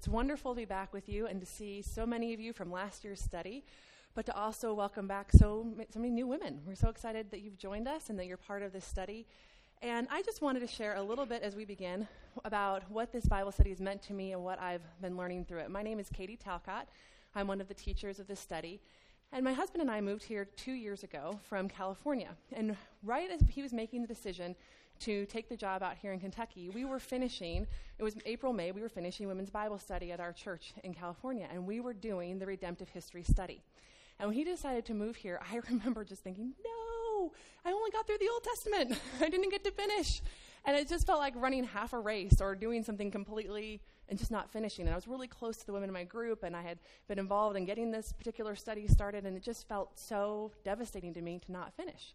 It's wonderful to be back with you and to see so many of you from last year's study, but to also welcome back so, so many new women. We're so excited that you've joined us and that you're part of this study. And I just wanted to share a little bit as we begin about what this Bible study has meant to me and what I've been learning through it. My name is Katie Talcott. I'm one of the teachers of this study. And my husband and I moved here two years ago from California. And right as he was making the decision to take the job out here in Kentucky, we were finishing, it was April, May, we were finishing women's Bible study at our church in California. And we were doing the redemptive history study. And when he decided to move here, I remember just thinking, no, I only got through the Old Testament. I didn't get to finish. And it just felt like running half a race or doing something completely and just not finishing. And I was really close to the women in my group, and I had been involved in getting this particular study started, and it just felt so devastating to me to not finish.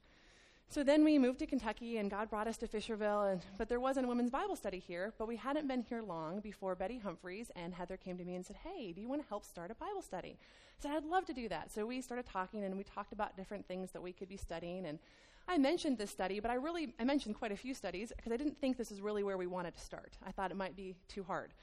So then we moved to Kentucky, and God brought us to Fisherville, and, but there wasn't a women's Bible study here. But we hadn't been here long before Betty Humphreys and Heather came to me and said, Hey, do you want to help start a Bible study? I said, I'd love to do that. So we started talking, and we talked about different things that we could be studying. And I mentioned this study, but I really I mentioned quite a few studies because I didn't think this is really where we wanted to start. I thought it might be too hard.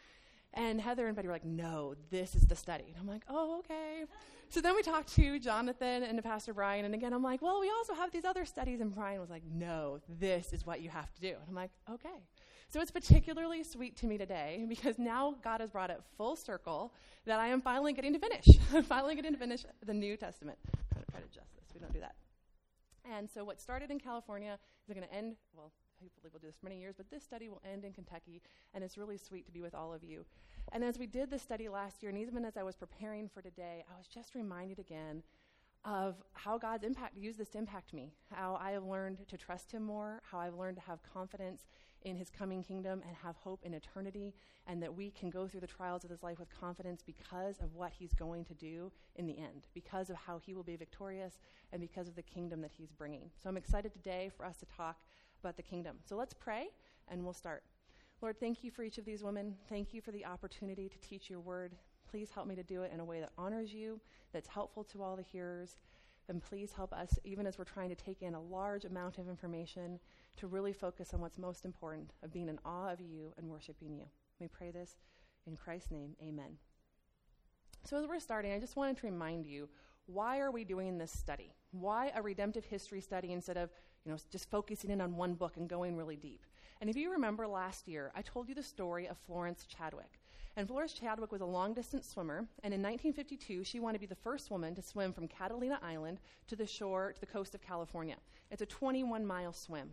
And Heather and Betty were like, no, this is the study. And I'm like, oh, okay. So then we talked to Jonathan and to Pastor Brian. And again, I'm like, well, we also have these other studies. And Brian was like, no, this is what you have to do. And I'm like, okay. So it's particularly sweet to me today because now God has brought it full circle that I am finally getting to finish. I'm finally getting to finish the New Testament. I'm trying to, adjust this. We don't do that. And so what started in California is going to end, well, hopefully we'll do this for many years, but this study will end in Kentucky, and it's really sweet to be with all of you. And as we did this study last year, and even as I was preparing for today, I was just reminded again of how God's impact used this to impact me, how I have learned to trust Him more, how I've learned to have confidence in His coming kingdom and have hope in eternity, and that we can go through the trials of this life with confidence because of what He's going to do in the end, because of how He will be victorious, and because of the kingdom that He's bringing. So I'm excited today for us to talk about the kingdom. So let's pray and we'll start. Lord, thank you for each of these women. Thank you for the opportunity to teach your word. Please help me to do it in a way that honors you, that's helpful to all the hearers. And please help us, even as we're trying to take in a large amount of information, to really focus on what's most important of being in awe of you and worshiping you. We pray this in Christ's name. Amen. So, as we're starting, I just wanted to remind you why are we doing this study? Why a redemptive history study instead of you know, just focusing in on one book and going really deep. And if you remember last year, I told you the story of Florence Chadwick. And Florence Chadwick was a long distance swimmer, and in 1952, she wanted to be the first woman to swim from Catalina Island to the shore to the coast of California. It's a 21 mile swim.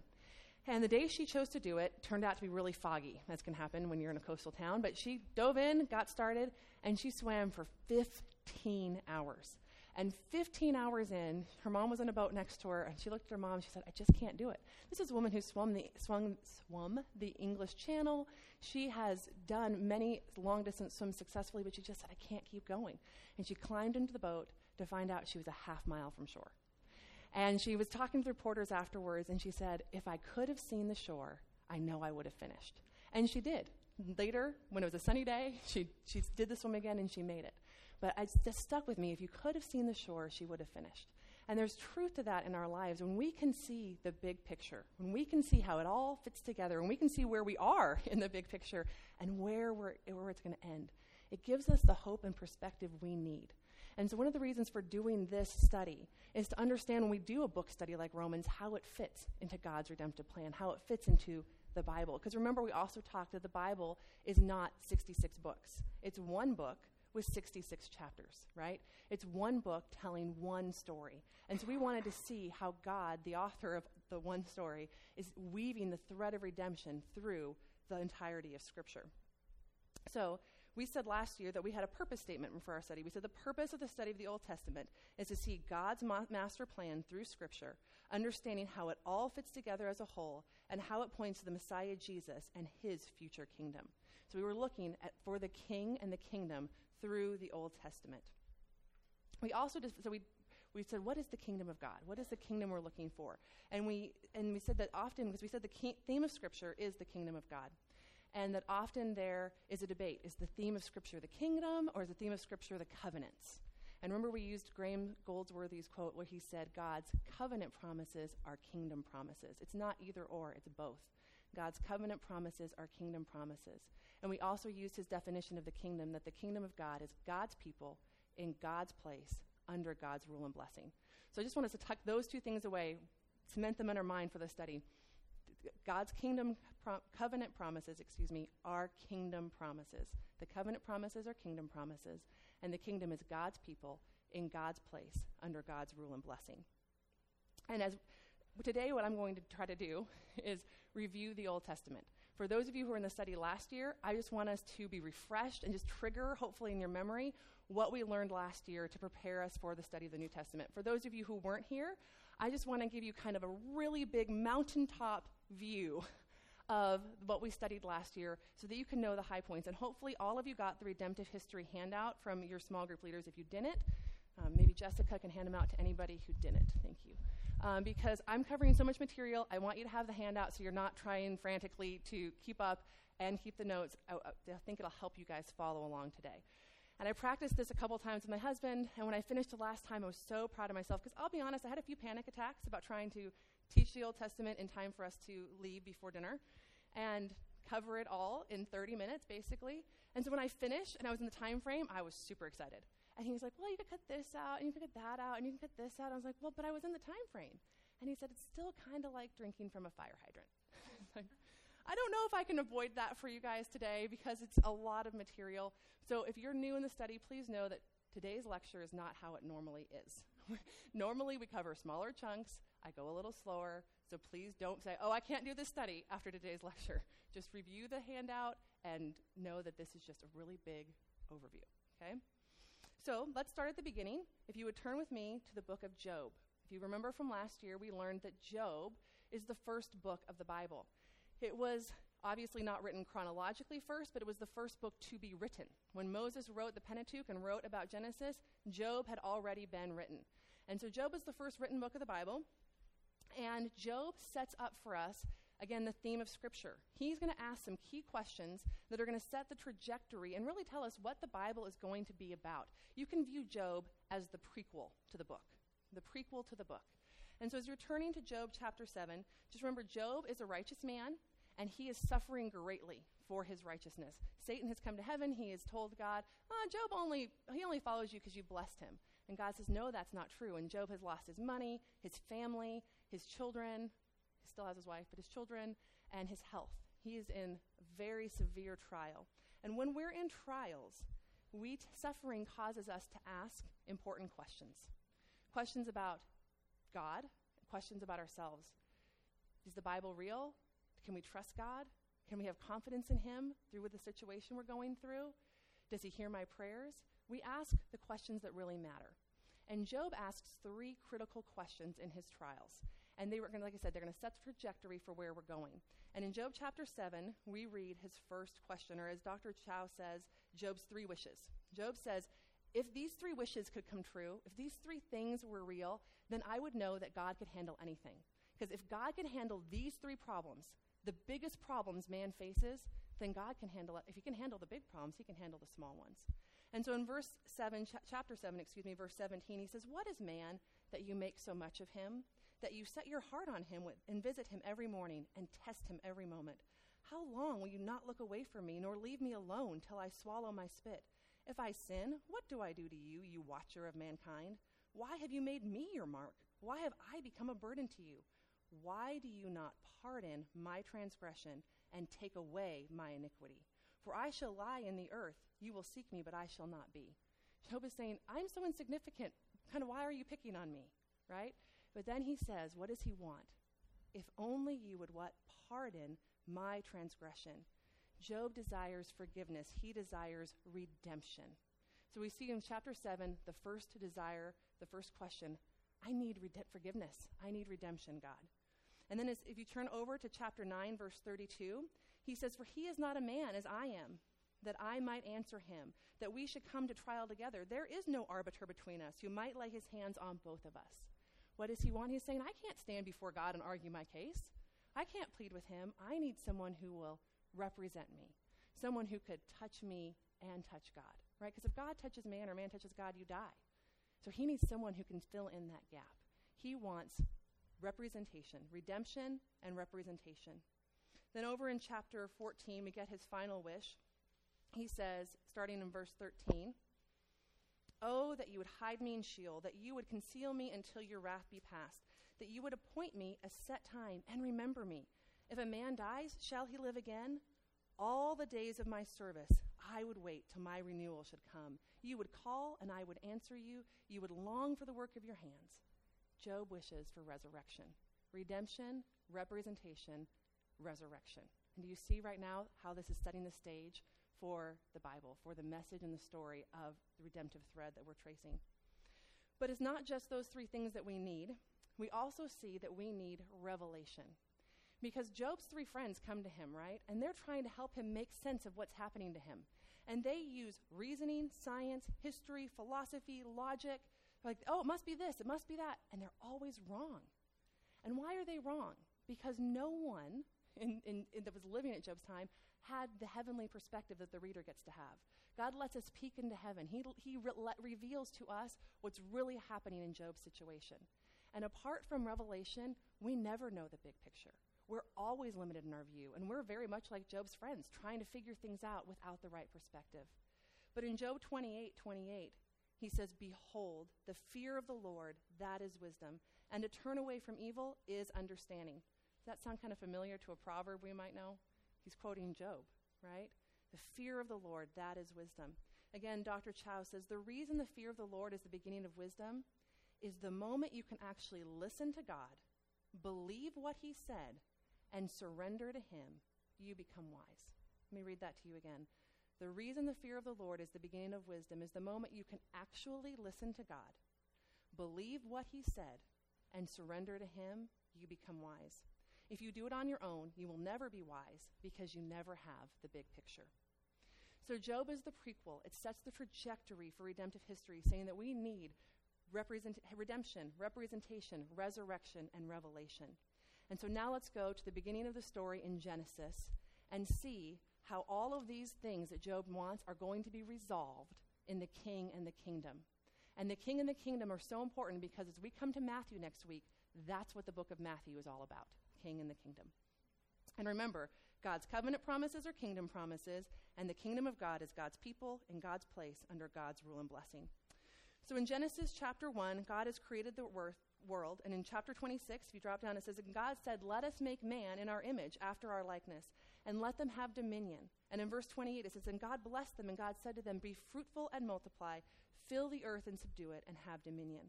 And the day she chose to do it turned out to be really foggy, as can happen when you're in a coastal town. But she dove in, got started, and she swam for 15 hours. And 15 hours in, her mom was on a boat next to her, and she looked at her mom and she said, I just can't do it. This is a woman who swum the, swung, swum the English Channel. She has done many long distance swims successfully, but she just said, I can't keep going. And she climbed into the boat to find out she was a half mile from shore. And she was talking to reporters afterwards, and she said, If I could have seen the shore, I know I would have finished. And she did. Later, when it was a sunny day, she, she did the swim again and she made it. But it just stuck with me. If you could have seen the shore, she would have finished. And there's truth to that in our lives. When we can see the big picture, when we can see how it all fits together, when we can see where we are in the big picture and where, we're, where it's going to end, it gives us the hope and perspective we need. And so, one of the reasons for doing this study is to understand when we do a book study like Romans, how it fits into God's redemptive plan, how it fits into the Bible. Because remember, we also talked that the Bible is not 66 books, it's one book with 66 chapters, right? It's one book telling one story. And so we wanted to see how God, the author of the one story, is weaving the thread of redemption through the entirety of Scripture. So, we said last year that we had a purpose statement for our study. We said the purpose of the study of the Old Testament is to see God's ma- master plan through Scripture, understanding how it all fits together as a whole, and how it points to the Messiah Jesus and his future kingdom. So we were looking at for the king and the kingdom through the Old Testament. We also just, so we we said, what is the kingdom of God? What is the kingdom we're looking for? And we and we said that often because we said the theme of Scripture is the kingdom of God, and that often there is a debate: is the theme of Scripture the kingdom, or is the theme of Scripture the covenants? And remember, we used Graham Goldsworthy's quote where he said, God's covenant promises are kingdom promises. It's not either or, it's both. God's covenant promises are kingdom promises. And we also used his definition of the kingdom that the kingdom of God is God's people in God's place under God's rule and blessing. So I just want us to tuck those two things away, cement them in our mind for the study. God's kingdom covenant promises, excuse me, are kingdom promises. The covenant promises are kingdom promises, and the kingdom is God's people in God's place under God's rule and blessing. And as today, what I'm going to try to do is review the Old Testament. For those of you who were in the study last year, I just want us to be refreshed and just trigger, hopefully, in your memory, what we learned last year to prepare us for the study of the New Testament. For those of you who weren't here, I just want to give you kind of a really big mountaintop view of what we studied last year so that you can know the high points. And hopefully, all of you got the Redemptive History handout from your small group leaders. If you didn't, um, maybe Jessica can hand them out to anybody who didn't. Thank you. Um, because I'm covering so much material, I want you to have the handout so you're not trying frantically to keep up and keep the notes. I, I think it'll help you guys follow along today. And I practiced this a couple times with my husband, and when I finished the last time, I was so proud of myself because I'll be honest, I had a few panic attacks about trying to teach the Old Testament in time for us to leave before dinner and cover it all in 30 minutes, basically. And so when I finished and I was in the time frame, I was super excited. And he was like, Well, you could cut this out, and you could cut that out, and you can cut this out. I was like, Well, but I was in the time frame. And he said, It's still kind of like drinking from a fire hydrant. I don't know if I can avoid that for you guys today because it's a lot of material. So if you're new in the study, please know that today's lecture is not how it normally is. normally we cover smaller chunks. I go a little slower. So please don't say, oh, I can't do this study after today's lecture. Just review the handout and know that this is just a really big overview. Okay? So let's start at the beginning. If you would turn with me to the book of Job. If you remember from last year, we learned that Job is the first book of the Bible. It was obviously not written chronologically first, but it was the first book to be written. When Moses wrote the Pentateuch and wrote about Genesis, Job had already been written. And so Job is the first written book of the Bible. And Job sets up for us, again, the theme of Scripture. He's going to ask some key questions that are going to set the trajectory and really tell us what the Bible is going to be about. You can view Job as the prequel to the book, the prequel to the book. And so as you're turning to Job chapter 7, just remember Job is a righteous man and he is suffering greatly for his righteousness. Satan has come to heaven. He has told God, oh, Job only, he only follows you because you blessed him. And God says, no, that's not true. And Job has lost his money, his family, his children. He still has his wife, but his children and his health. He is in very severe trial. And when we're in trials, we t- suffering causes us to ask important questions. Questions about God, questions about ourselves. Is the Bible real? Can we trust God? Can we have confidence in Him through with the situation we're going through? Does He hear my prayers? We ask the questions that really matter. And Job asks three critical questions in his trials. And they were going to, like I said, they're going to set the trajectory for where we're going. And in Job chapter 7, we read his first question, or as Dr. Chou says, Job's three wishes. Job says, if these three wishes could come true, if these three things were real, then I would know that God could handle anything. Because if God can handle these three problems, the biggest problems man faces, then God can handle it. If he can handle the big problems, he can handle the small ones. And so in verse 7, ch- chapter 7, excuse me, verse 17, he says, What is man that you make so much of him? That you set your heart on him with, and visit him every morning and test him every moment? How long will you not look away from me, nor leave me alone till I swallow my spit? If I sin, what do I do to you, you watcher of mankind? Why have you made me your mark? Why have I become a burden to you? Why do you not pardon my transgression and take away my iniquity? For I shall lie in the earth. You will seek me, but I shall not be. Job is saying, I'm so insignificant. Kind of, why are you picking on me? Right? But then he says, What does he want? If only you would what? Pardon my transgression. Job desires forgiveness, he desires redemption. So we see in chapter 7, the first desire, the first question I need rede- forgiveness. I need redemption, God. And then as, if you turn over to chapter 9, verse 32, he says, For he is not a man as I am, that I might answer him, that we should come to trial together. There is no arbiter between us who might lay his hands on both of us. What does he want? He's saying, I can't stand before God and argue my case. I can't plead with him. I need someone who will represent me, someone who could touch me and touch God, right? Because if God touches man or man touches God, you die. So he needs someone who can fill in that gap. He wants representation, redemption and representation. Then over in chapter 14, we get his final wish. he says, starting in verse 13, Oh, that you would hide me in Sheol, that you would conceal me until your wrath be past, that you would appoint me a set time and remember me. If a man dies, shall he live again? All the days of my service, I would wait till my renewal should come. You would call, and I would answer you. You would long for the work of your hands. Job wishes for resurrection, redemption, representation, resurrection. And do you see right now how this is setting the stage for the Bible, for the message and the story of the redemptive thread that we're tracing? But it's not just those three things that we need. We also see that we need revelation. Because Job's three friends come to him, right? And they're trying to help him make sense of what's happening to him. And they use reasoning, science, history, philosophy, logic. Like, oh, it must be this, it must be that. And they're always wrong. And why are they wrong? Because no one in, in, in, that was living at Job's time had the heavenly perspective that the reader gets to have. God lets us peek into heaven. He, he re- reveals to us what's really happening in Job's situation. And apart from revelation, we never know the big picture. We're always limited in our view, and we're very much like Job's friends, trying to figure things out without the right perspective. But in Job 28 28, he says, Behold, the fear of the Lord, that is wisdom, and to turn away from evil is understanding. Does that sound kind of familiar to a proverb we might know? He's quoting Job, right? The fear of the Lord, that is wisdom. Again, Dr. Chou says the reason the fear of the Lord is the beginning of wisdom is the moment you can actually listen to God, believe what He said, and surrender to Him, you become wise. Let me read that to you again. The reason the fear of the Lord is the beginning of wisdom is the moment you can actually listen to God, believe what He said, and surrender to Him, you become wise. If you do it on your own, you will never be wise because you never have the big picture. So, Job is the prequel. It sets the trajectory for redemptive history, saying that we need represent- redemption, representation, resurrection, and revelation. And so now let's go to the beginning of the story in Genesis and see how all of these things that Job wants are going to be resolved in the king and the kingdom. And the king and the kingdom are so important because as we come to Matthew next week, that's what the book of Matthew is all about king and the kingdom. And remember, God's covenant promises are kingdom promises, and the kingdom of God is God's people in God's place under God's rule and blessing. So in Genesis chapter 1, God has created the world. And in chapter 26, if you drop down, it says, And God said, Let us make man in our image, after our likeness, and let them have dominion. And in verse 28, it says, And God blessed them, and God said to them, Be fruitful and multiply, fill the earth and subdue it, and have dominion.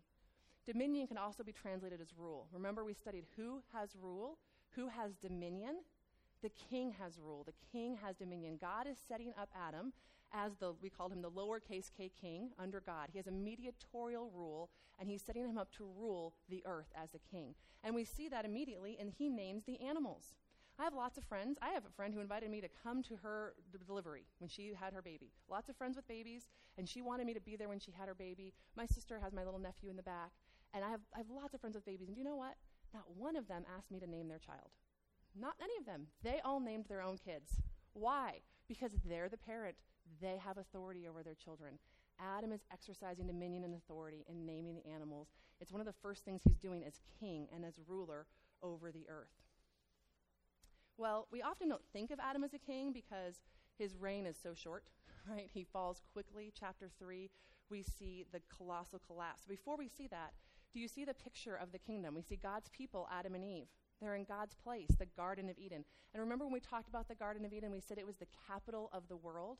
Dominion can also be translated as rule. Remember, we studied who has rule, who has dominion. The king has rule, the king has dominion. God is setting up Adam as the, we called him the lowercase k king under God. He has a mediatorial rule, and he's setting him up to rule the earth as the king. And we see that immediately, and he names the animals. I have lots of friends. I have a friend who invited me to come to her d- delivery when she had her baby. Lots of friends with babies, and she wanted me to be there when she had her baby. My sister has my little nephew in the back, and I have, I have lots of friends with babies. And you know what? Not one of them asked me to name their child. Not any of them. They all named their own kids. Why? Because they're the parent. They have authority over their children. Adam is exercising dominion and authority in naming the animals. It's one of the first things he's doing as king and as ruler over the earth. Well, we often don't think of Adam as a king because his reign is so short, right? He falls quickly. Chapter 3, we see the colossal collapse. Before we see that, do you see the picture of the kingdom? We see God's people, Adam and Eve. They're in God's place, the Garden of Eden. And remember when we talked about the Garden of Eden, we said it was the capital of the world?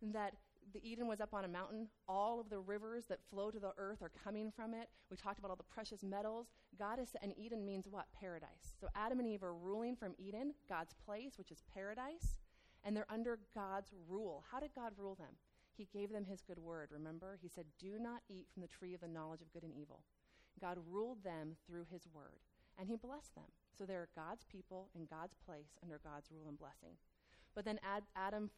And that the Eden was up on a mountain. All of the rivers that flow to the earth are coming from it. We talked about all the precious metals. God and Eden means what? Paradise. So Adam and Eve are ruling from Eden, God's place, which is paradise, and they're under God's rule. How did God rule them? He gave them his good word, remember? He said, Do not eat from the tree of the knowledge of good and evil. God ruled them through his word, and he blessed them. So they're God's people in God's place under God's rule and blessing. But then Ad, Adam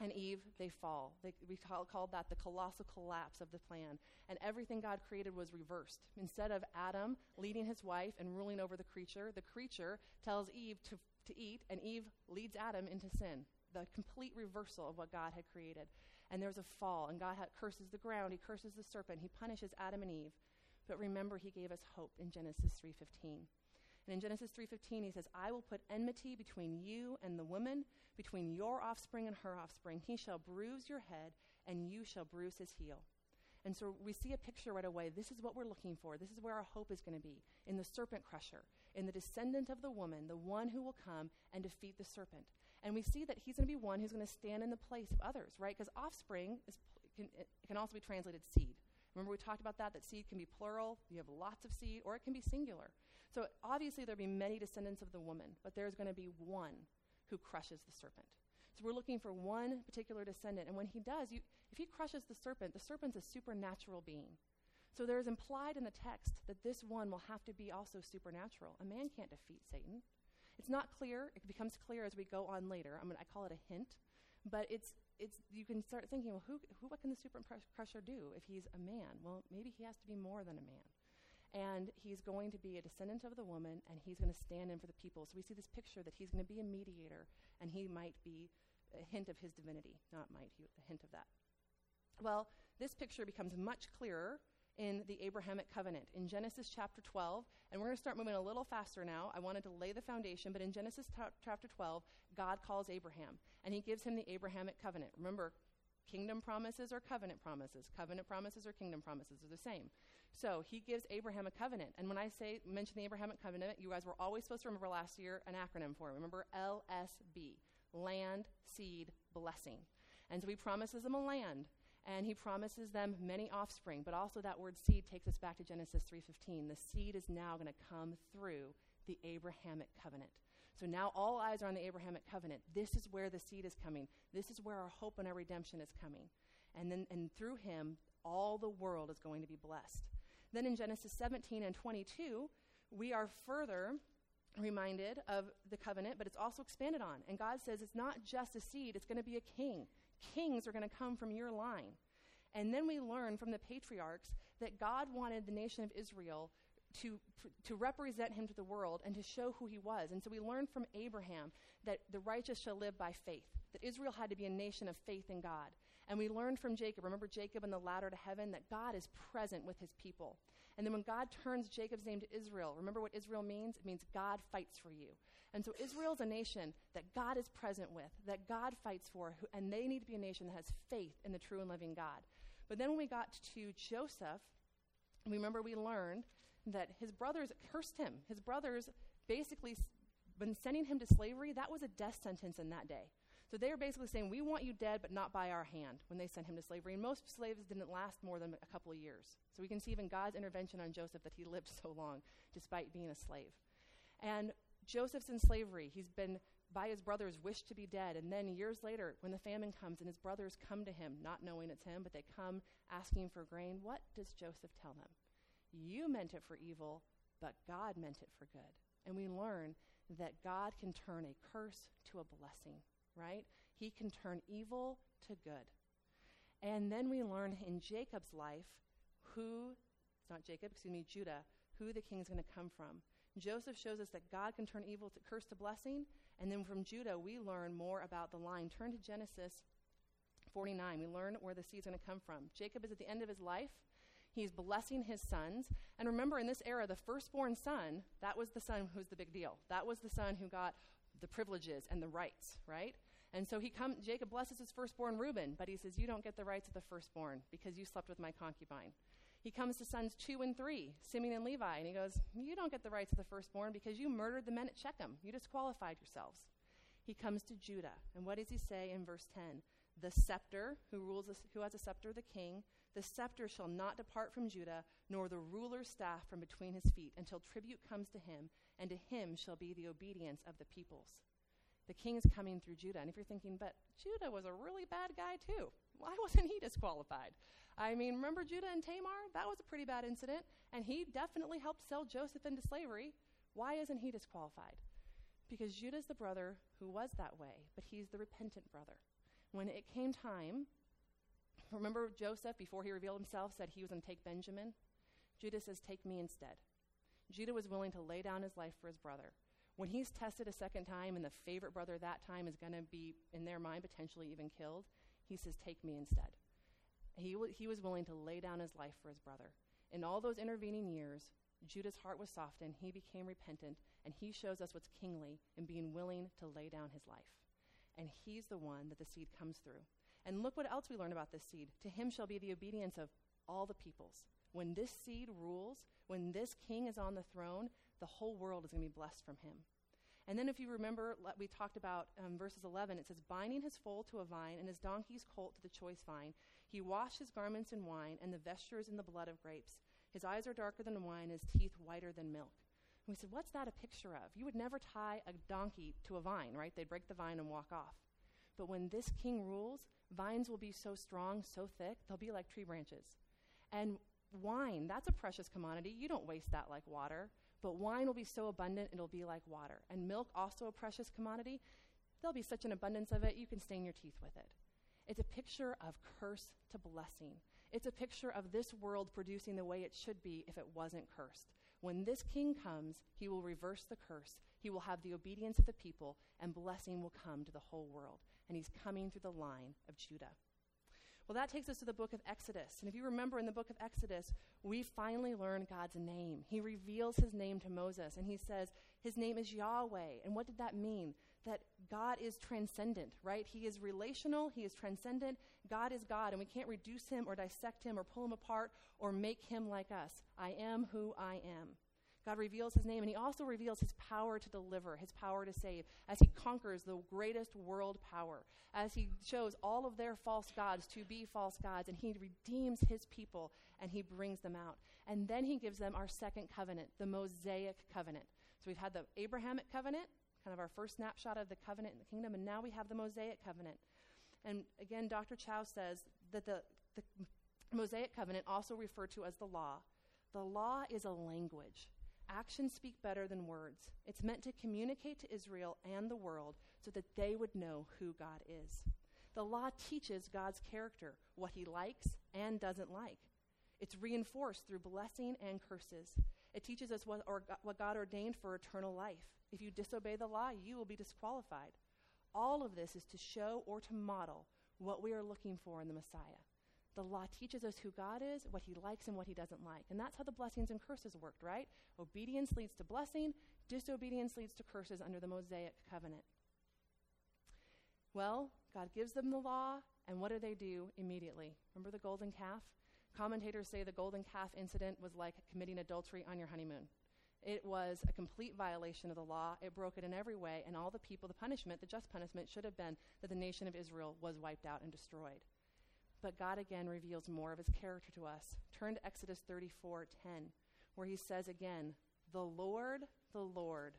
and Eve, they fall. They, we call, called that the colossal collapse of the plan. And everything God created was reversed. Instead of Adam leading his wife and ruling over the creature, the creature tells Eve to, to eat, and Eve leads Adam into sin. The complete reversal of what God had created. And there's a fall, and God curses the ground, he curses the serpent, he punishes Adam and Eve. But remember, he gave us hope in Genesis 3:15. And in Genesis 3:15 he says, "I will put enmity between you and the woman, between your offspring and her offspring. He shall bruise your head and you shall bruise his heel." And so we see a picture right away. This is what we're looking for. This is where our hope is going to be in the serpent crusher, in the descendant of the woman, the one who will come and defeat the serpent. And we see that he's going to be one who's going to stand in the place of others, right? Because offspring is, can, can also be translated seed. Remember, we talked about that, that seed can be plural, you have lots of seed, or it can be singular. So obviously, there'll be many descendants of the woman, but there's going to be one who crushes the serpent. So we're looking for one particular descendant. And when he does, you, if he crushes the serpent, the serpent's a supernatural being. So there is implied in the text that this one will have to be also supernatural. A man can't defeat Satan. It's not clear. It becomes clear as we go on later. I mean, I call it a hint, but it's it's you can start thinking, well, who, who what can the super crusher do if he's a man? Well, maybe he has to be more than a man. And he's going to be a descendant of the woman, and he's going to stand in for the people. So we see this picture that he's going to be a mediator, and he might be a hint of his divinity. Not might, he, a hint of that. Well, this picture becomes much clearer in the Abrahamic covenant in Genesis chapter 12. And we're going to start moving a little faster now. I wanted to lay the foundation, but in Genesis t- chapter 12, God calls Abraham and he gives him the Abrahamic covenant. Remember, kingdom promises or covenant promises. Covenant promises or kingdom promises are the same. So he gives Abraham a covenant. And when I say mention the Abrahamic covenant, you guys were always supposed to remember last year an acronym for it. Remember LSB land, seed, blessing. And so he promises them a land and he promises them many offspring but also that word seed takes us back to genesis 3.15 the seed is now going to come through the abrahamic covenant. So now all eyes are on the abrahamic covenant. This is where the seed is coming. This is where our hope and our redemption is coming. And then and through him all the world is going to be blessed. Then in genesis 17 and 22 we are further reminded of the covenant but it's also expanded on. And god says it's not just a seed it's going to be a king kings are going to come from your line. And then we learn from the patriarchs that God wanted the nation of Israel to, to represent him to the world and to show who he was. And so we learn from Abraham that the righteous shall live by faith, that Israel had to be a nation of faith in God. And we learned from Jacob, remember Jacob and the ladder to heaven, that God is present with his people. And then when God turns Jacob's name to Israel, remember what Israel means? It means God fights for you. And so Israel's a nation that God is present with, that God fights for, and they need to be a nation that has faith in the true and living God. But then when we got to Joseph, we remember we learned that his brothers cursed him. His brothers basically, when sending him to slavery, that was a death sentence in that day. So they were basically saying, We want you dead, but not by our hand, when they sent him to slavery. And most slaves didn't last more than a couple of years. So we can see even God's intervention on Joseph that he lived so long, despite being a slave. And Joseph's in slavery. He's been by his brothers wished to be dead. And then years later, when the famine comes and his brothers come to him, not knowing it's him, but they come asking for grain, what does Joseph tell them? You meant it for evil, but God meant it for good. And we learn that God can turn a curse to a blessing right? He can turn evil to good. And then we learn in Jacob's life who, it's not Jacob, excuse me, Judah, who the king is going to come from. Joseph shows us that God can turn evil to curse to blessing. And then from Judah, we learn more about the line. Turn to Genesis 49. We learn where the seed is going to come from. Jacob is at the end of his life. He's blessing his sons. And remember, in this era, the firstborn son, that was the son who was the big deal. That was the son who got the privileges and the rights, right? And so he come, Jacob blesses his firstborn Reuben, but he says, You don't get the rights of the firstborn because you slept with my concubine. He comes to sons two and three, Simeon and Levi, and he goes, You don't get the rights of the firstborn because you murdered the men at Shechem. You disqualified yourselves. He comes to Judah, and what does he say in verse 10? The scepter, who rules, who has a scepter, the king, the scepter shall not depart from Judah, nor the ruler's staff from between his feet, until tribute comes to him, and to him shall be the obedience of the peoples. The king is coming through Judah. And if you're thinking, but Judah was a really bad guy too, why wasn't he disqualified? I mean, remember Judah and Tamar? That was a pretty bad incident, and he definitely helped sell Joseph into slavery. Why isn't he disqualified? Because Judah's the brother who was that way, but he's the repentant brother. When it came time, remember Joseph, before he revealed himself, said he was going to take Benjamin? Judah says, Take me instead. Judah was willing to lay down his life for his brother. When he's tested a second time and the favorite brother that time is going to be, in their mind, potentially even killed, he says, Take me instead. He, w- he was willing to lay down his life for his brother. In all those intervening years, Judah's heart was softened, he became repentant, and he shows us what's kingly in being willing to lay down his life. And he's the one that the seed comes through. And look what else we learn about this seed. To him shall be the obedience of all the peoples. When this seed rules, when this king is on the throne, the whole world is going to be blessed from him. And then, if you remember, we talked about um, verses 11, it says, Binding his foal to a vine and his donkey's colt to the choice vine. He washed his garments in wine and the vestures in the blood of grapes. His eyes are darker than wine, his teeth whiter than milk. And we said, What's that a picture of? You would never tie a donkey to a vine, right? They'd break the vine and walk off. But when this king rules, vines will be so strong, so thick, they'll be like tree branches. And wine, that's a precious commodity. You don't waste that like water. But wine will be so abundant, it'll be like water. And milk, also a precious commodity. There'll be such an abundance of it, you can stain your teeth with it. It's a picture of curse to blessing. It's a picture of this world producing the way it should be if it wasn't cursed. When this king comes, he will reverse the curse. He will have the obedience of the people, and blessing will come to the whole world. And he's coming through the line of Judah. Well, that takes us to the book of Exodus. And if you remember in the book of Exodus, we finally learn God's name. He reveals his name to Moses, and he says his name is Yahweh. And what did that mean? That God is transcendent, right? He is relational, he is transcendent. God is God, and we can't reduce him or dissect him or pull him apart or make him like us. I am who I am. God reveals his name, and he also reveals his power to deliver, his power to save, as he conquers the greatest world power, as he shows all of their false gods to be false gods, and he redeems his people and he brings them out. And then he gives them our second covenant, the Mosaic covenant. So we've had the Abrahamic covenant, kind of our first snapshot of the covenant in the kingdom, and now we have the Mosaic covenant. And again, Dr. Chou says that the, the Mosaic covenant, also referred to as the law, the law is a language actions speak better than words. It's meant to communicate to Israel and the world so that they would know who God is. The law teaches God's character, what he likes and doesn't like. It's reinforced through blessing and curses. It teaches us what, or, what God ordained for eternal life. If you disobey the law, you will be disqualified. All of this is to show or to model what we are looking for in the Messiah. The law teaches us who God is, what he likes, and what he doesn't like. And that's how the blessings and curses worked, right? Obedience leads to blessing, disobedience leads to curses under the Mosaic covenant. Well, God gives them the law, and what do they do immediately? Remember the golden calf? Commentators say the golden calf incident was like committing adultery on your honeymoon. It was a complete violation of the law. It broke it in every way, and all the people, the punishment, the just punishment, should have been that the nation of Israel was wiped out and destroyed. But God again reveals more of his character to us. Turn to Exodus 34:10, where he says again, "The Lord, the Lord,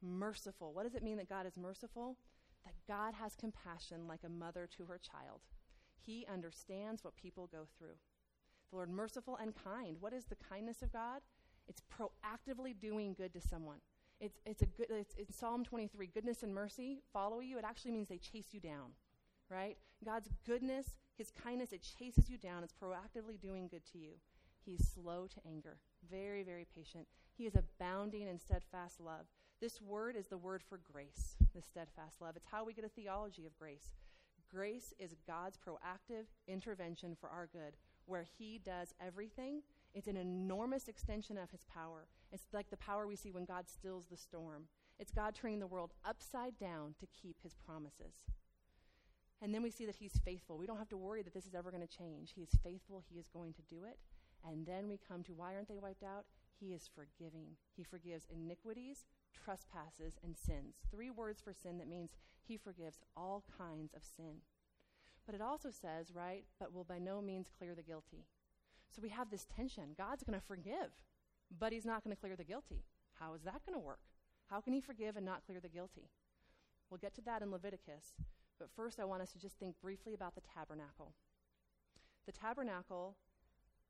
merciful." What does it mean that God is merciful? That God has compassion like a mother to her child. He understands what people go through. The Lord merciful and kind. What is the kindness of God? It's proactively doing good to someone. It's, it's a good it's, it's Psalm 23, goodness and mercy follow you. It actually means they chase you down right? God's goodness, his kindness, it chases you down. It's proactively doing good to you. He's slow to anger, very, very patient. He is abounding in steadfast love. This word is the word for grace, the steadfast love. It's how we get a theology of grace. Grace is God's proactive intervention for our good, where He does everything. It's an enormous extension of His power. It's like the power we see when God stills the storm. It's God turning the world upside down to keep His promises. And then we see that he's faithful. We don't have to worry that this is ever going to change. He is faithful. He is going to do it. And then we come to why aren't they wiped out? He is forgiving. He forgives iniquities, trespasses, and sins. Three words for sin that means he forgives all kinds of sin. But it also says, right, but will by no means clear the guilty. So we have this tension. God's going to forgive, but he's not going to clear the guilty. How is that going to work? How can he forgive and not clear the guilty? We'll get to that in Leviticus. But first, I want us to just think briefly about the tabernacle. The tabernacle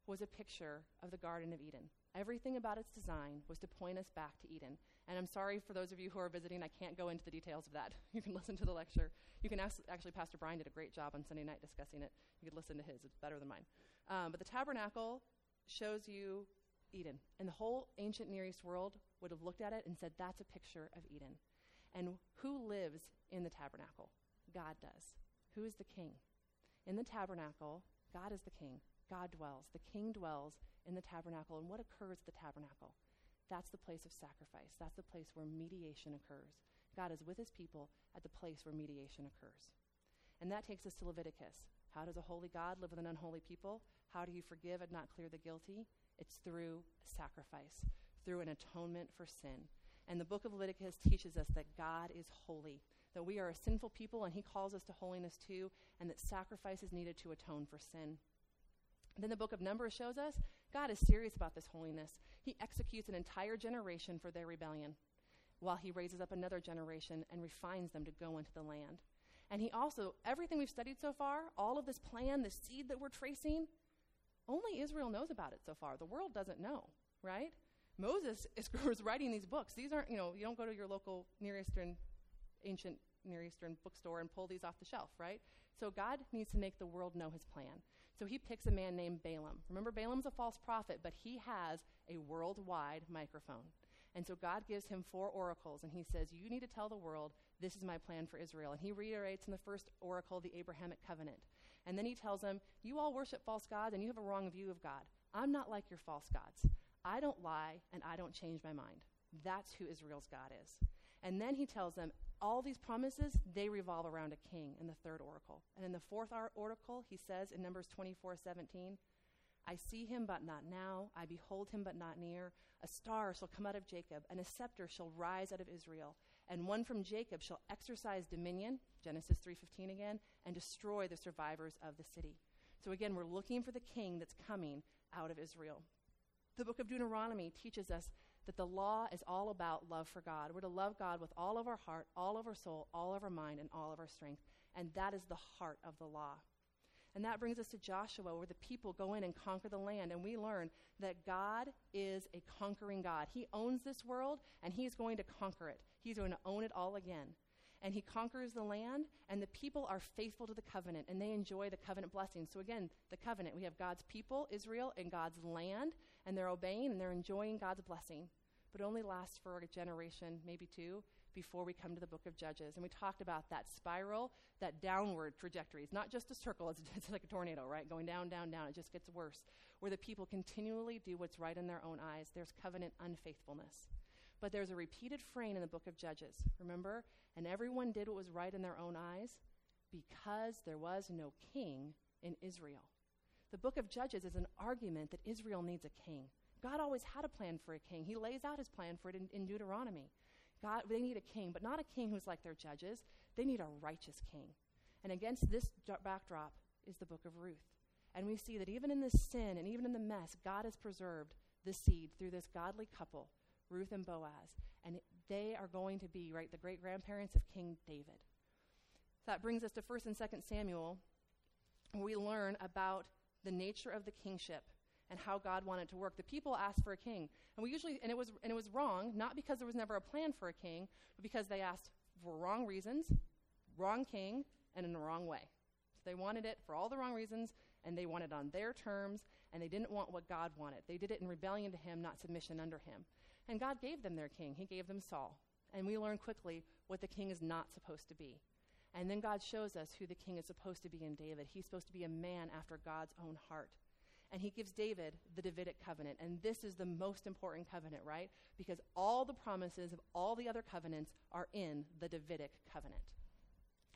was a picture of the Garden of Eden. Everything about its design was to point us back to Eden. And I'm sorry for those of you who are visiting, I can't go into the details of that. You can listen to the lecture. You can ask, actually, Pastor Brian did a great job on Sunday night discussing it. You could listen to his, it's better than mine. Um, but the tabernacle shows you Eden. And the whole ancient Near East world would have looked at it and said, that's a picture of Eden. And who lives in the tabernacle? God does. Who is the king? In the tabernacle, God is the king. God dwells. The king dwells in the tabernacle. And what occurs at the tabernacle? That's the place of sacrifice. That's the place where mediation occurs. God is with his people at the place where mediation occurs. And that takes us to Leviticus. How does a holy God live with an unholy people? How do you forgive and not clear the guilty? It's through sacrifice, through an atonement for sin. And the book of Leviticus teaches us that God is holy, that we are a sinful people and he calls us to holiness too, and that sacrifice is needed to atone for sin. Then the book of Numbers shows us God is serious about this holiness. He executes an entire generation for their rebellion, while he raises up another generation and refines them to go into the land. And he also, everything we've studied so far, all of this plan, the seed that we're tracing, only Israel knows about it so far. The world doesn't know, right? Moses is, writing these books. These aren't, you know, you don't go to your local Near Eastern, ancient Near Eastern bookstore and pull these off the shelf, right? So God needs to make the world know his plan. So he picks a man named Balaam. Remember, Balaam's a false prophet, but he has a worldwide microphone. And so God gives him four oracles, and he says, You need to tell the world, this is my plan for Israel. And he reiterates in the first oracle the Abrahamic covenant. And then he tells them, You all worship false gods, and you have a wrong view of God. I'm not like your false gods. I don't lie, and I don't change my mind. That's who Israel's God is. And then he tells them, all these promises, they revolve around a king in the third oracle. And in the fourth oracle, he says in Numbers 24 17, I see him, but not now. I behold him, but not near. A star shall come out of Jacob, and a scepter shall rise out of Israel. And one from Jacob shall exercise dominion, Genesis 3.15 again, and destroy the survivors of the city. So again, we're looking for the king that's coming out of Israel. The book of Deuteronomy teaches us that the law is all about love for God. We're to love God with all of our heart, all of our soul, all of our mind, and all of our strength. And that is the heart of the law. And that brings us to Joshua, where the people go in and conquer the land. And we learn that God is a conquering God. He owns this world, and He's going to conquer it. He's going to own it all again. And He conquers the land, and the people are faithful to the covenant, and they enjoy the covenant blessings. So, again, the covenant we have God's people, Israel, and God's land, and they're obeying and they're enjoying God's blessing but only lasts for a generation, maybe two, before we come to the book of Judges. And we talked about that spiral, that downward trajectory. It's not just a circle, it's, it's like a tornado, right? Going down, down, down. It just gets worse, where the people continually do what's right in their own eyes. There's covenant unfaithfulness. But there's a repeated frame in the book of Judges, remember? And everyone did what was right in their own eyes because there was no king in Israel. The book of Judges is an argument that Israel needs a king. God always had a plan for a king. He lays out his plan for it in, in Deuteronomy. God, they need a king, but not a king who's like their judges. They need a righteous king. And against this backdrop is the book of Ruth. And we see that even in this sin and even in the mess, God has preserved the seed through this godly couple, Ruth and Boaz. And they are going to be, right, the great grandparents of King David. So that brings us to 1st and 2nd Samuel, where we learn about the nature of the kingship and how God wanted to work. The people asked for a king. And we usually and it was and it was wrong, not because there was never a plan for a king, but because they asked for wrong reasons, wrong king, and in the wrong way. So they wanted it for all the wrong reasons, and they wanted on their terms, and they didn't want what God wanted. They did it in rebellion to him, not submission under him. And God gave them their king. He gave them Saul. And we learn quickly what the king is not supposed to be. And then God shows us who the king is supposed to be in David. He's supposed to be a man after God's own heart and he gives David the Davidic covenant. And this is the most important covenant, right? Because all the promises of all the other covenants are in the Davidic covenant.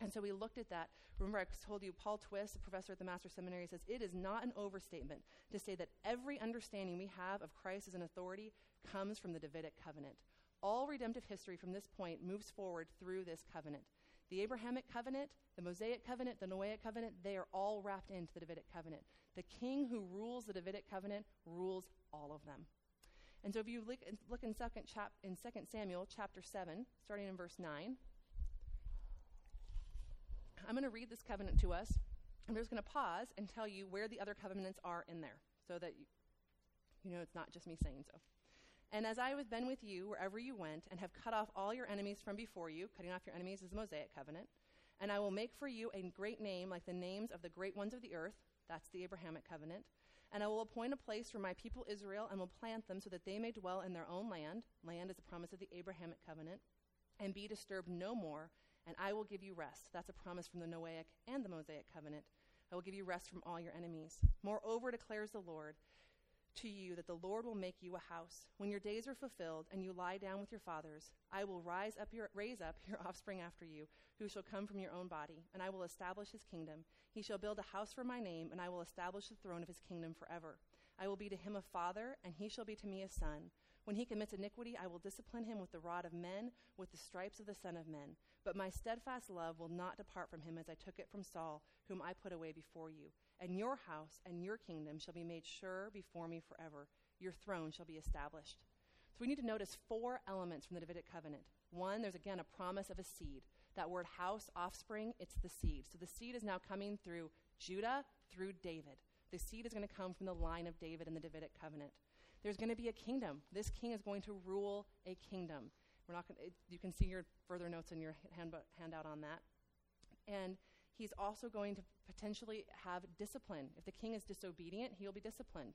And so we looked at that. Remember, I told you, Paul Twiss, a professor at the Master Seminary, says it is not an overstatement to say that every understanding we have of Christ as an authority comes from the Davidic covenant. All redemptive history from this point moves forward through this covenant. The Abrahamic covenant, the Mosaic covenant, the Noahic covenant, they are all wrapped into the Davidic covenant. The king who rules the Davidic covenant rules all of them. And so if you look, look in, second chap, in 2 Samuel chapter 7, starting in verse 9, I'm going to read this covenant to us. I'm just going to pause and tell you where the other covenants are in there so that you, you know it's not just me saying so. And as I have been with you wherever you went, and have cut off all your enemies from before you, cutting off your enemies is the Mosaic covenant, and I will make for you a great name like the names of the great ones of the earth, that's the Abrahamic covenant, and I will appoint a place for my people Israel, and will plant them so that they may dwell in their own land. Land is a promise of the Abrahamic covenant, and be disturbed no more, and I will give you rest. That's a promise from the Noahic and the Mosaic covenant. I will give you rest from all your enemies. Moreover, declares the Lord to you that the Lord will make you a house. When your days are fulfilled and you lie down with your fathers, I will rise up your, raise up your offspring after you, who shall come from your own body, and I will establish his kingdom. He shall build a house for my name, and I will establish the throne of his kingdom forever. I will be to him a father, and he shall be to me a son. When he commits iniquity, I will discipline him with the rod of men, with the stripes of the Son of Men. But my steadfast love will not depart from him as I took it from Saul, whom I put away before you. And your house and your kingdom shall be made sure before me forever. Your throne shall be established. So we need to notice four elements from the Davidic covenant. One, there's again a promise of a seed. That word house, offspring, it's the seed. So the seed is now coming through Judah, through David. The seed is going to come from the line of David in the Davidic covenant. There's going to be a kingdom. This king is going to rule a kingdom. We're not going you can see your further notes in your handout on that. And he's also going to potentially have discipline. If the king is disobedient, he'll be disciplined.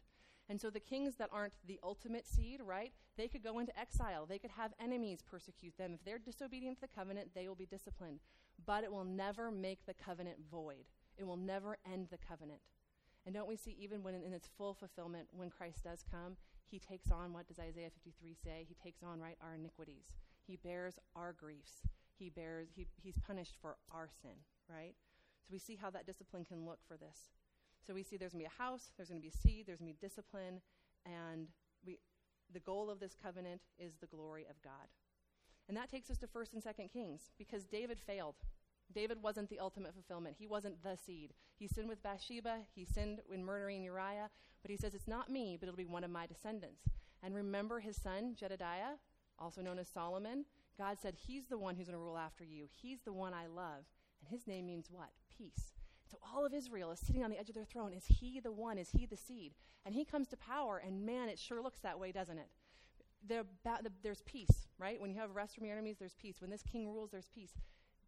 And so the kings that aren't the ultimate seed, right, they could go into exile. They could have enemies persecute them. If they're disobedient to the covenant, they will be disciplined. But it will never make the covenant void, it will never end the covenant. And don't we see, even when in, its full fulfillment, when Christ does come, he takes on what does Isaiah 53 say? He takes on, right, our iniquities. He bears our griefs. He bears, he, he's punished for our sin, right? So we see how that discipline can look for this. So we see there's going to be a house, there's going to be a seed, there's going to be discipline, and we, the goal of this covenant is the glory of God. And that takes us to 1st and 2nd Kings, because David failed. David wasn't the ultimate fulfillment. He wasn't the seed. He sinned with Bathsheba. He sinned in murdering Uriah. But he says, It's not me, but it'll be one of my descendants. And remember his son, Jedediah, also known as Solomon? God said, He's the one who's going to rule after you. He's the one I love. And his name means what? Peace. So all of Israel is sitting on the edge of their throne. Is he the one? Is he the seed? And he comes to power, and man, it sure looks that way, doesn't it? The, the, there's peace, right? When you have rest from your enemies, there's peace. When this king rules, there's peace.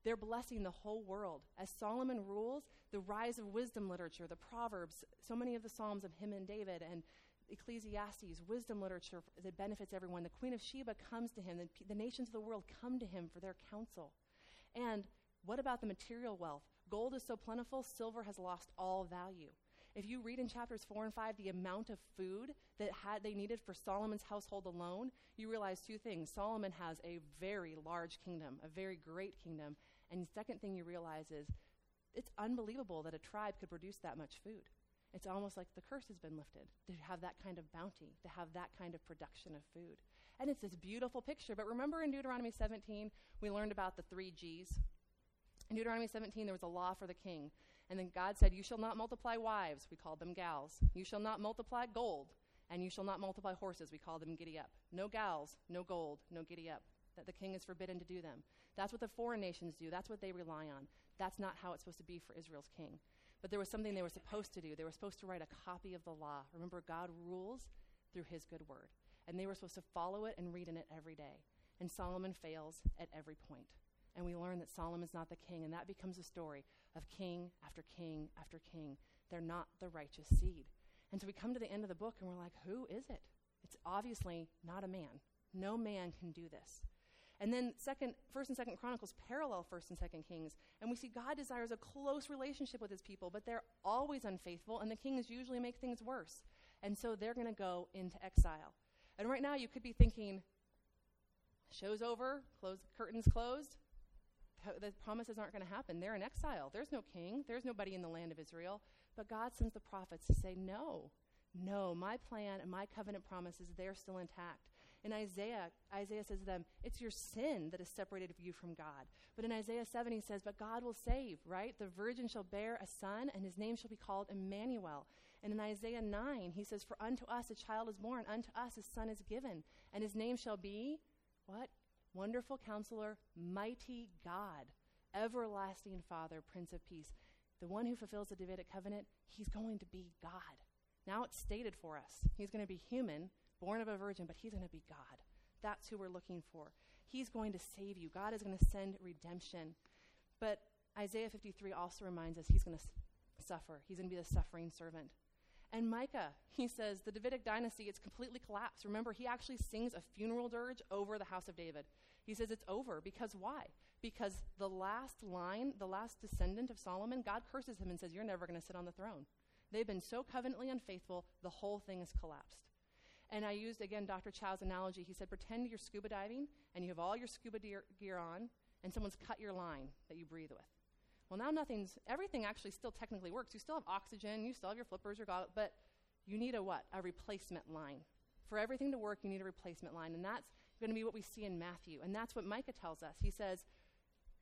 They're blessing the whole world. As Solomon rules, the rise of wisdom literature, the Proverbs, so many of the Psalms of him and David, and Ecclesiastes, wisdom literature that benefits everyone. The Queen of Sheba comes to him. The, the nations of the world come to him for their counsel. And what about the material wealth? Gold is so plentiful, silver has lost all value. If you read in chapters 4 and 5 the amount of food that had, they needed for Solomon's household alone, you realize two things. Solomon has a very large kingdom, a very great kingdom. And the second thing you realize is it's unbelievable that a tribe could produce that much food. It's almost like the curse has been lifted to have that kind of bounty, to have that kind of production of food. And it's this beautiful picture. But remember in Deuteronomy 17, we learned about the three G's? In Deuteronomy 17, there was a law for the king. And then God said, You shall not multiply wives. We called them gals. You shall not multiply gold. And you shall not multiply horses. We call them giddy up. No gals, no gold, no giddy up. That the king is forbidden to do them. That's what the foreign nations do. That's what they rely on. That's not how it's supposed to be for Israel's king. But there was something they were supposed to do. They were supposed to write a copy of the law. Remember, God rules through his good word. And they were supposed to follow it and read in it every day. And Solomon fails at every point. And we learn that Solomon's not the king. And that becomes a story of king after king after king. They're not the righteous seed. And so we come to the end of the book and we're like, who is it? It's obviously not a man. No man can do this. And then second, First and Second Chronicles parallel First and Second Kings, and we see God desires a close relationship with His people, but they're always unfaithful, and the kings usually make things worse, and so they're going to go into exile. And right now, you could be thinking, "Show's over, close, curtains closed." The promises aren't going to happen. They're in exile. There's no king. There's nobody in the land of Israel. But God sends the prophets to say, "No, no, my plan and my covenant promises, they're still intact. In Isaiah, Isaiah says to them, It's your sin that has separated you from God. But in Isaiah 7, he says, But God will save, right? The virgin shall bear a son, and his name shall be called Emmanuel. And in Isaiah 9, he says, For unto us a child is born, unto us a son is given, and his name shall be, what? Wonderful counselor, mighty God, everlasting Father, Prince of Peace. The one who fulfills the Davidic covenant, he's going to be God. Now it's stated for us. He's going to be human, born of a virgin, but he's going to be God. That's who we're looking for. He's going to save you. God is going to send redemption. But Isaiah 53 also reminds us he's going to suffer. He's going to be the suffering servant. And Micah, he says, the Davidic dynasty, it's completely collapsed. Remember, he actually sings a funeral dirge over the house of David. He says it's over because why? because the last line, the last descendant of Solomon, God curses him and says, You're never going to sit on the throne. They've been so covenantly unfaithful, the whole thing has collapsed. And I used, again, Dr. Chou's analogy. He said, Pretend you're scuba diving and you have all your scuba gear, gear on, and someone's cut your line that you breathe with. Well, now nothing's, everything actually still technically works. You still have oxygen, you still have your flippers, your goggles, but you need a what? A replacement line. For everything to work, you need a replacement line. And that's going to be what we see in Matthew. And that's what Micah tells us. He says,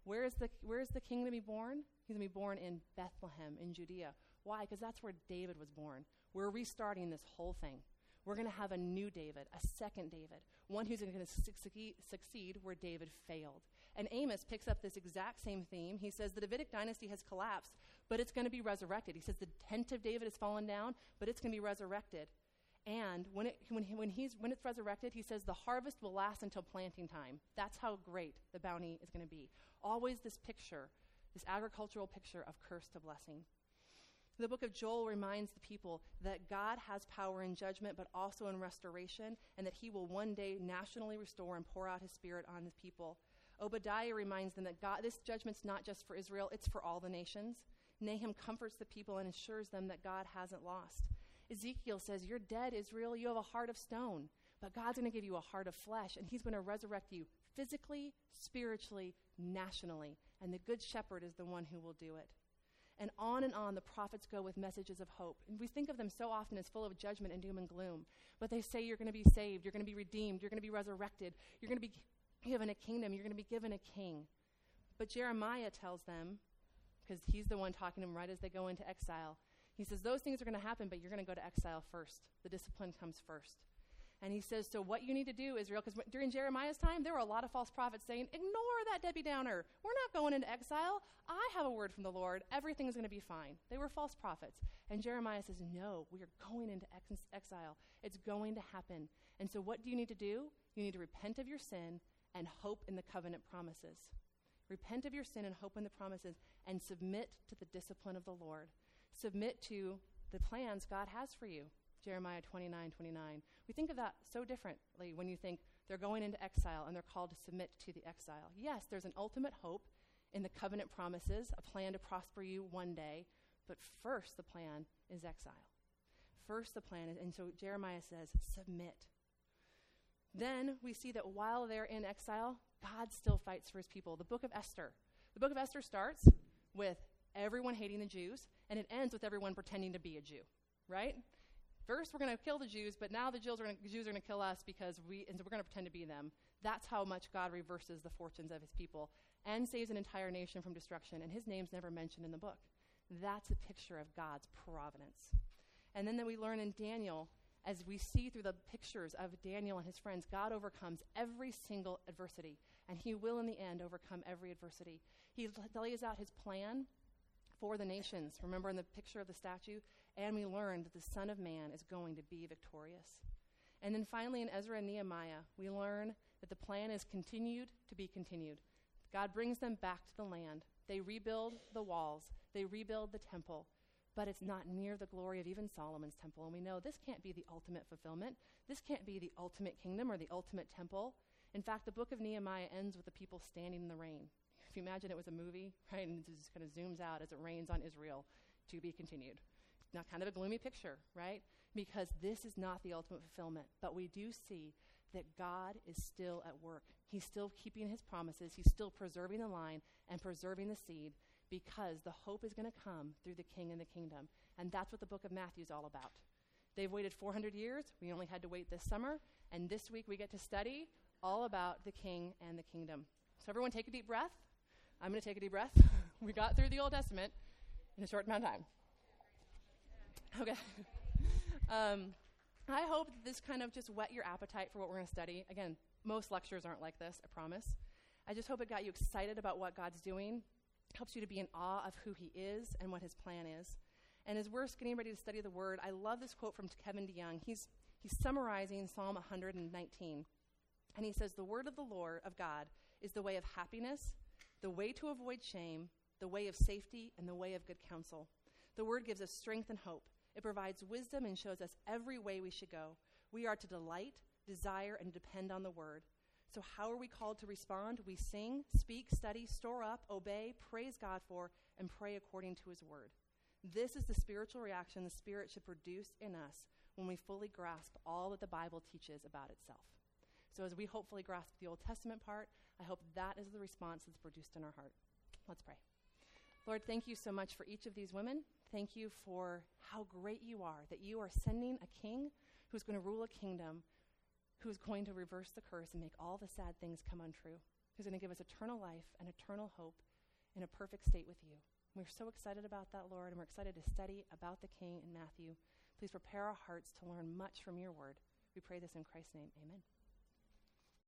where is the, where is the king to be born? He's going to be born in Bethlehem, in Judea. Why? Because that's where David was born. We're restarting this whole thing. We're going to have a new David, a second David, one who's going to succeed, where David failed. And Amos picks up this exact same theme. He says the Davidic dynasty has collapsed, but it's going to be resurrected. He says the tent of David has fallen down, but it's going to be resurrected. And when, it, when, he, when, he's, when it's resurrected, he says the harvest will last until planting time. That's how great the bounty is going to be. Always this picture, this agricultural picture of curse to blessing. The book of Joel reminds the people that God has power in judgment, but also in restoration, and that he will one day nationally restore and pour out his spirit on his people. Obadiah reminds them that God, this judgment's not just for Israel, it's for all the nations. Nahum comforts the people and assures them that God hasn't lost. Ezekiel says, You're dead, Israel. You have a heart of stone. But God's going to give you a heart of flesh, and He's going to resurrect you physically, spiritually, nationally. And the Good Shepherd is the one who will do it. And on and on the prophets go with messages of hope. And we think of them so often as full of judgment and doom and gloom. But they say you're going to be saved, you're going to be redeemed, you're going to be resurrected, you're going to be given a kingdom, you're going to be given a king. But Jeremiah tells them, because he's the one talking to them right as they go into exile, he says, Those things are going to happen, but you're going to go to exile first. The discipline comes first. And he says, So what you need to do, Israel, because during Jeremiah's time, there were a lot of false prophets saying, Ignore that Debbie Downer. We're not going into exile. I have a word from the Lord. Everything is going to be fine. They were false prophets. And Jeremiah says, No, we are going into ex- exile. It's going to happen. And so what do you need to do? You need to repent of your sin and hope in the covenant promises. Repent of your sin and hope in the promises and submit to the discipline of the Lord submit to the plans God has for you. Jeremiah 29 29. We think of that so differently when you think they're going into exile and they're called to submit to the exile. Yes, there's an ultimate hope in the covenant promises, a plan to prosper you one day, but first the plan is exile. First the plan is, and so Jeremiah says, submit. Then we see that while they're in exile, God still fights for his people. The book of Esther. The book of Esther starts with everyone hating the Jews, and it ends with everyone pretending to be a Jew, right? First, we're going to kill the Jews, but now the Jews are going to kill us because we, and so we're going to pretend to be them. That's how much God reverses the fortunes of his people and saves an entire nation from destruction, and his name's never mentioned in the book. That's a picture of God's providence. And then, then we learn in Daniel, as we see through the pictures of Daniel and his friends, God overcomes every single adversity, and he will in the end overcome every adversity. He lays out his plan for the nations. Remember in the picture of the statue? And we learn that the Son of Man is going to be victorious. And then finally, in Ezra and Nehemiah, we learn that the plan is continued to be continued. God brings them back to the land. They rebuild the walls, they rebuild the temple, but it's not near the glory of even Solomon's temple. And we know this can't be the ultimate fulfillment. This can't be the ultimate kingdom or the ultimate temple. In fact, the book of Nehemiah ends with the people standing in the rain If you imagine it was a movie, right, and it just kind of zooms out as it rains on Israel, to be continued. Now, kind of a gloomy picture, right? Because this is not the ultimate fulfillment. But we do see that God is still at work. He's still keeping his promises. He's still preserving the line and preserving the seed because the hope is going to come through the king and the kingdom. And that's what the book of Matthew is all about. They've waited 400 years. We only had to wait this summer. And this week we get to study all about the king and the kingdom. So, everyone, take a deep breath. I'm going to take a deep breath. we got through the Old Testament in a short amount of time. Okay. um, I hope that this kind of just whet your appetite for what we're going to study. Again, most lectures aren't like this, I promise. I just hope it got you excited about what God's doing, helps you to be in awe of who He is and what His plan is. And as we're getting ready to study the Word, I love this quote from Kevin DeYoung. He's, he's summarizing Psalm 119. And he says, The Word of the Lord, of God, is the way of happiness the way to avoid shame, the way of safety, and the way of good counsel. The word gives us strength and hope. It provides wisdom and shows us every way we should go. We are to delight, desire, and depend on the word. So, how are we called to respond? We sing, speak, study, store up, obey, praise God for, and pray according to His word. This is the spiritual reaction the Spirit should produce in us when we fully grasp all that the Bible teaches about itself. So, as we hopefully grasp the Old Testament part, I hope that is the response that's produced in our heart. Let's pray. Lord, thank you so much for each of these women. Thank you for how great you are, that you are sending a king who's going to rule a kingdom, who's going to reverse the curse and make all the sad things come untrue, who's going to give us eternal life and eternal hope in a perfect state with you. We're so excited about that, Lord, and we're excited to study about the king in Matthew. Please prepare our hearts to learn much from your word. We pray this in Christ's name. Amen.